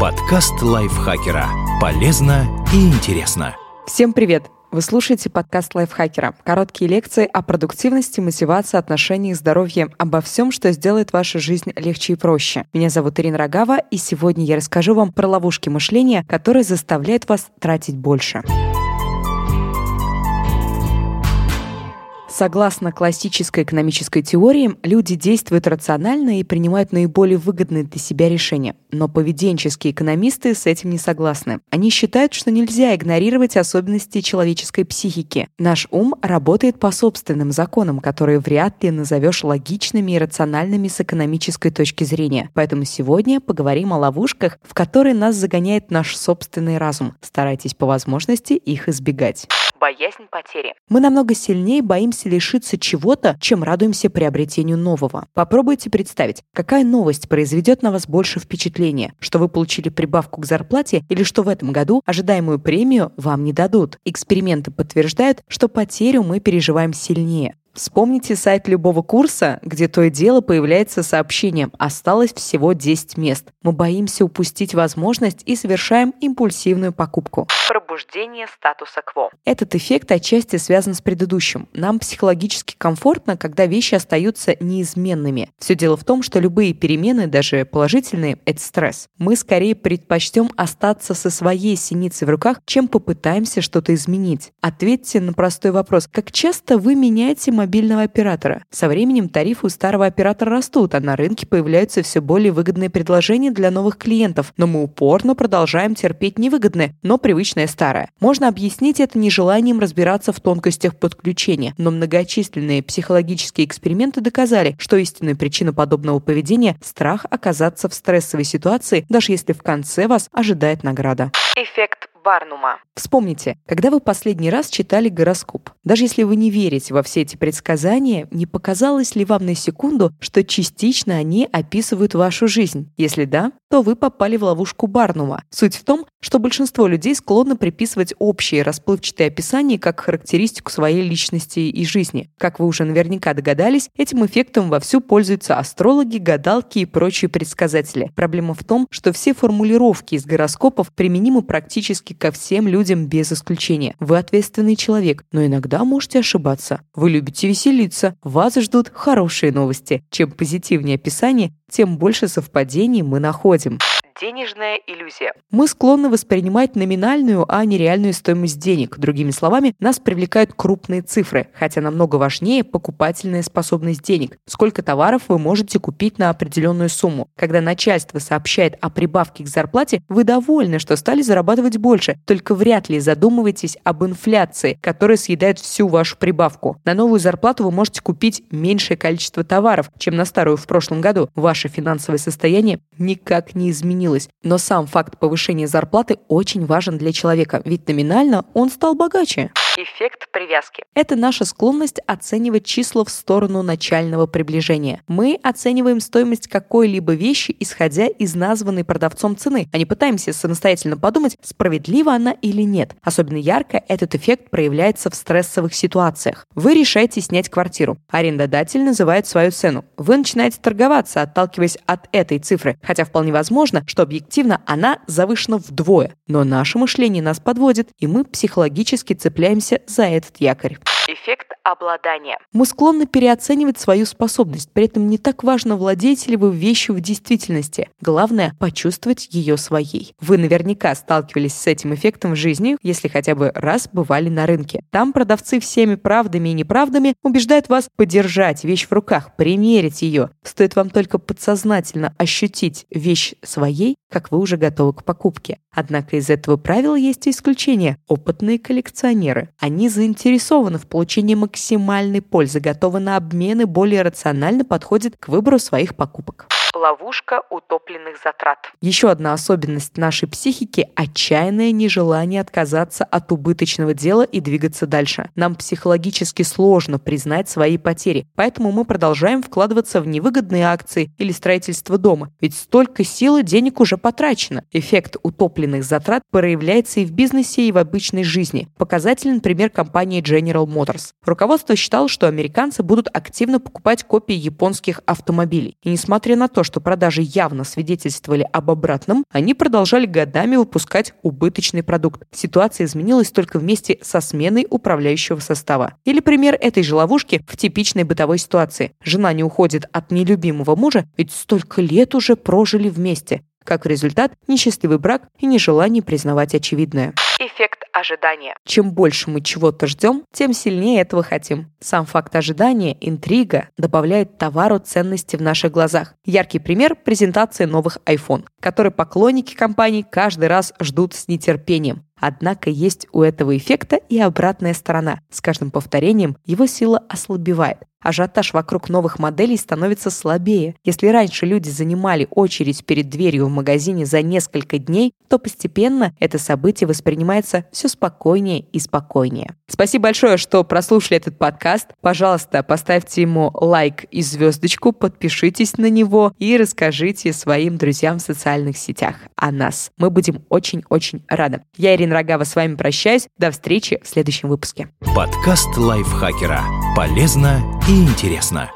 Подкаст лайфхакера. Полезно и интересно. Всем привет! Вы слушаете подкаст лайфхакера. Короткие лекции о продуктивности, мотивации, отношениях, здоровье, обо всем, что сделает вашу жизнь легче и проще. Меня зовут Ирина Рогава, и сегодня я расскажу вам про ловушки мышления, которые заставляют вас тратить больше. Согласно классической экономической теории, люди действуют рационально и принимают наиболее выгодные для себя решения. Но поведенческие экономисты с этим не согласны. Они считают, что нельзя игнорировать особенности человеческой психики. Наш ум работает по собственным законам, которые вряд ли назовешь логичными и рациональными с экономической точки зрения. Поэтому сегодня поговорим о ловушках, в которые нас загоняет наш собственный разум. Старайтесь по возможности их избегать боязнь потери. Мы намного сильнее боимся лишиться чего-то, чем радуемся приобретению нового. Попробуйте представить, какая новость произведет на вас больше впечатления, что вы получили прибавку к зарплате или что в этом году ожидаемую премию вам не дадут. Эксперименты подтверждают, что потерю мы переживаем сильнее. Вспомните сайт любого курса, где то и дело появляется сообщение «Осталось всего 10 мест». Мы боимся упустить возможность и совершаем импульсивную покупку. Пробуждение статуса кво. Этот эффект отчасти связан с предыдущим. Нам психологически комфортно, когда вещи остаются неизменными. Все дело в том, что любые перемены, даже положительные, это стресс. Мы скорее предпочтем остаться со своей синицей в руках, чем попытаемся что-то изменить. Ответьте на простой вопрос. Как часто вы меняете мобильного оператора. Со временем тарифы у старого оператора растут, а на рынке появляются все более выгодные предложения для новых клиентов, но мы упорно продолжаем терпеть невыгодное, но привычное старое. Можно объяснить это нежеланием разбираться в тонкостях подключения, но многочисленные психологические эксперименты доказали, что истинная причина подобного поведения – страх оказаться в стрессовой ситуации, даже если в конце вас ожидает награда. Эффект Барнума. Вспомните, когда вы последний раз читали гороскоп. Даже если вы не верите во все эти предсказания, не показалось ли вам на секунду, что частично они описывают вашу жизнь? Если да, то вы попали в ловушку Барнума. Суть в том, что большинство людей склонны приписывать общие расплывчатые описания как характеристику своей личности и жизни. Как вы уже наверняка догадались, этим эффектом вовсю пользуются астрологи, гадалки и прочие предсказатели. Проблема в том, что все формулировки из гороскопов применимы практически ко всем людям без исключения. Вы ответственный человек, но иногда можете ошибаться. Вы любите веселиться, вас ждут хорошие новости. Чем позитивнее описание, тем больше совпадений мы находим. Денежная иллюзия. Мы склонны воспринимать номинальную, а не реальную стоимость денег. Другими словами, нас привлекают крупные цифры, хотя намного важнее покупательная способность денег. Сколько товаров вы можете купить на определенную сумму. Когда начальство сообщает о прибавке к зарплате, вы довольны, что стали зарабатывать больше, только вряд ли задумываетесь об инфляции, которая съедает всю вашу прибавку. На новую зарплату вы можете купить меньшее количество товаров, чем на старую в прошлом году. Ваше финансовое состояние никак не изменилось изменилось. Но сам факт повышения зарплаты очень важен для человека, ведь номинально он стал богаче. Эффект привязки. Это наша склонность оценивать числа в сторону начального приближения. Мы оцениваем стоимость какой-либо вещи, исходя из названной продавцом цены, а не пытаемся самостоятельно подумать, справедлива она или нет. Особенно ярко этот эффект проявляется в стрессовых ситуациях. Вы решаете снять квартиру. Арендодатель называет свою цену. Вы начинаете торговаться, отталкиваясь от этой цифры, хотя вполне возможно, что объективно она завышена вдвое. Но наше мышление нас подводит, и мы психологически цепляемся за этот якорь. Эффект обладания. Мы склонны переоценивать свою способность, при этом не так важно, владеете ли вы вещью в действительности. Главное – почувствовать ее своей. Вы наверняка сталкивались с этим эффектом в жизни, если хотя бы раз бывали на рынке. Там продавцы всеми правдами и неправдами убеждают вас подержать вещь в руках, примерить ее. Стоит вам только подсознательно ощутить вещь своей, как вы уже готовы к покупке. Однако из этого правила есть исключение – опытные коллекционеры. Они заинтересованы в получении максимальной пользы, готовы на обмен и более рационально подходят к выбору своих покупок ловушка утопленных затрат. Еще одна особенность нашей психики – отчаянное нежелание отказаться от убыточного дела и двигаться дальше. Нам психологически сложно признать свои потери, поэтому мы продолжаем вкладываться в невыгодные акции или строительство дома, ведь столько сил и денег уже потрачено. Эффект утопленных затрат проявляется и в бизнесе, и в обычной жизни. Показательный пример компании General Motors. Руководство считало, что американцы будут активно покупать копии японских автомобилей. И несмотря на то, то, что продажи явно свидетельствовали об обратном, они продолжали годами выпускать убыточный продукт. Ситуация изменилась только вместе со сменой управляющего состава. Или пример этой же ловушки в типичной бытовой ситуации. Жена не уходит от нелюбимого мужа, ведь столько лет уже прожили вместе. Как результат, несчастливый брак и нежелание признавать очевидное. Эффект ожидания. Чем больше мы чего-то ждем, тем сильнее этого хотим. Сам факт ожидания, интрига, добавляет товару ценности в наших глазах. Яркий пример – презентации новых iPhone, который поклонники компании каждый раз ждут с нетерпением. Однако есть у этого эффекта и обратная сторона. С каждым повторением его сила ослабевает. Ажиотаж вокруг новых моделей становится слабее. Если раньше люди занимали очередь перед дверью в магазине за несколько дней, то постепенно это событие воспринимается все спокойнее и спокойнее. Спасибо большое, что прослушали этот подкаст. Пожалуйста, поставьте ему лайк и звездочку, подпишитесь на него и расскажите своим друзьям в социальных сетях о нас. Мы будем очень-очень рады. Я, Ирина Рогава, с вами прощаюсь. До встречи в следующем выпуске. Подкаст лайфхакера. Полезно и интересно.